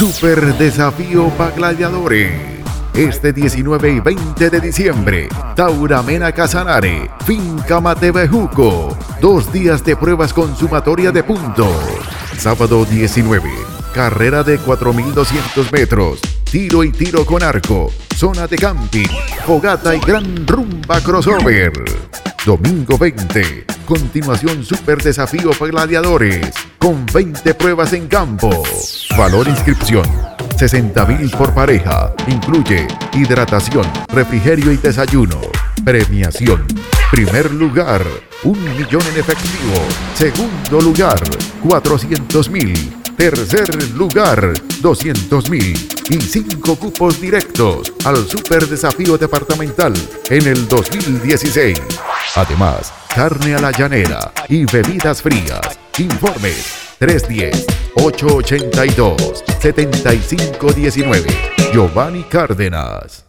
Super Desafío para Gladiadores. Este 19 y 20 de diciembre, Tauramena Casanare, Finca Matebejuco. Dos días de pruebas con sumatoria de puntos. Sábado 19, carrera de 4.200 metros, tiro y tiro con arco, zona de camping, fogata y gran rumba crossover. Domingo 20, continuación Super Desafío para Gladiadores, con 20 pruebas en campo. Valor inscripción, 60 mil por pareja. Incluye hidratación, refrigerio y desayuno. Premiación. Primer lugar, un millón en efectivo. Segundo lugar, 400 mil. Tercer lugar, 200 mil. Y cinco cupos directos al Super Desafío Departamental en el 2016. Además, carne a la llanera y bebidas frías. Informes 310-882-7519. Giovanni Cárdenas.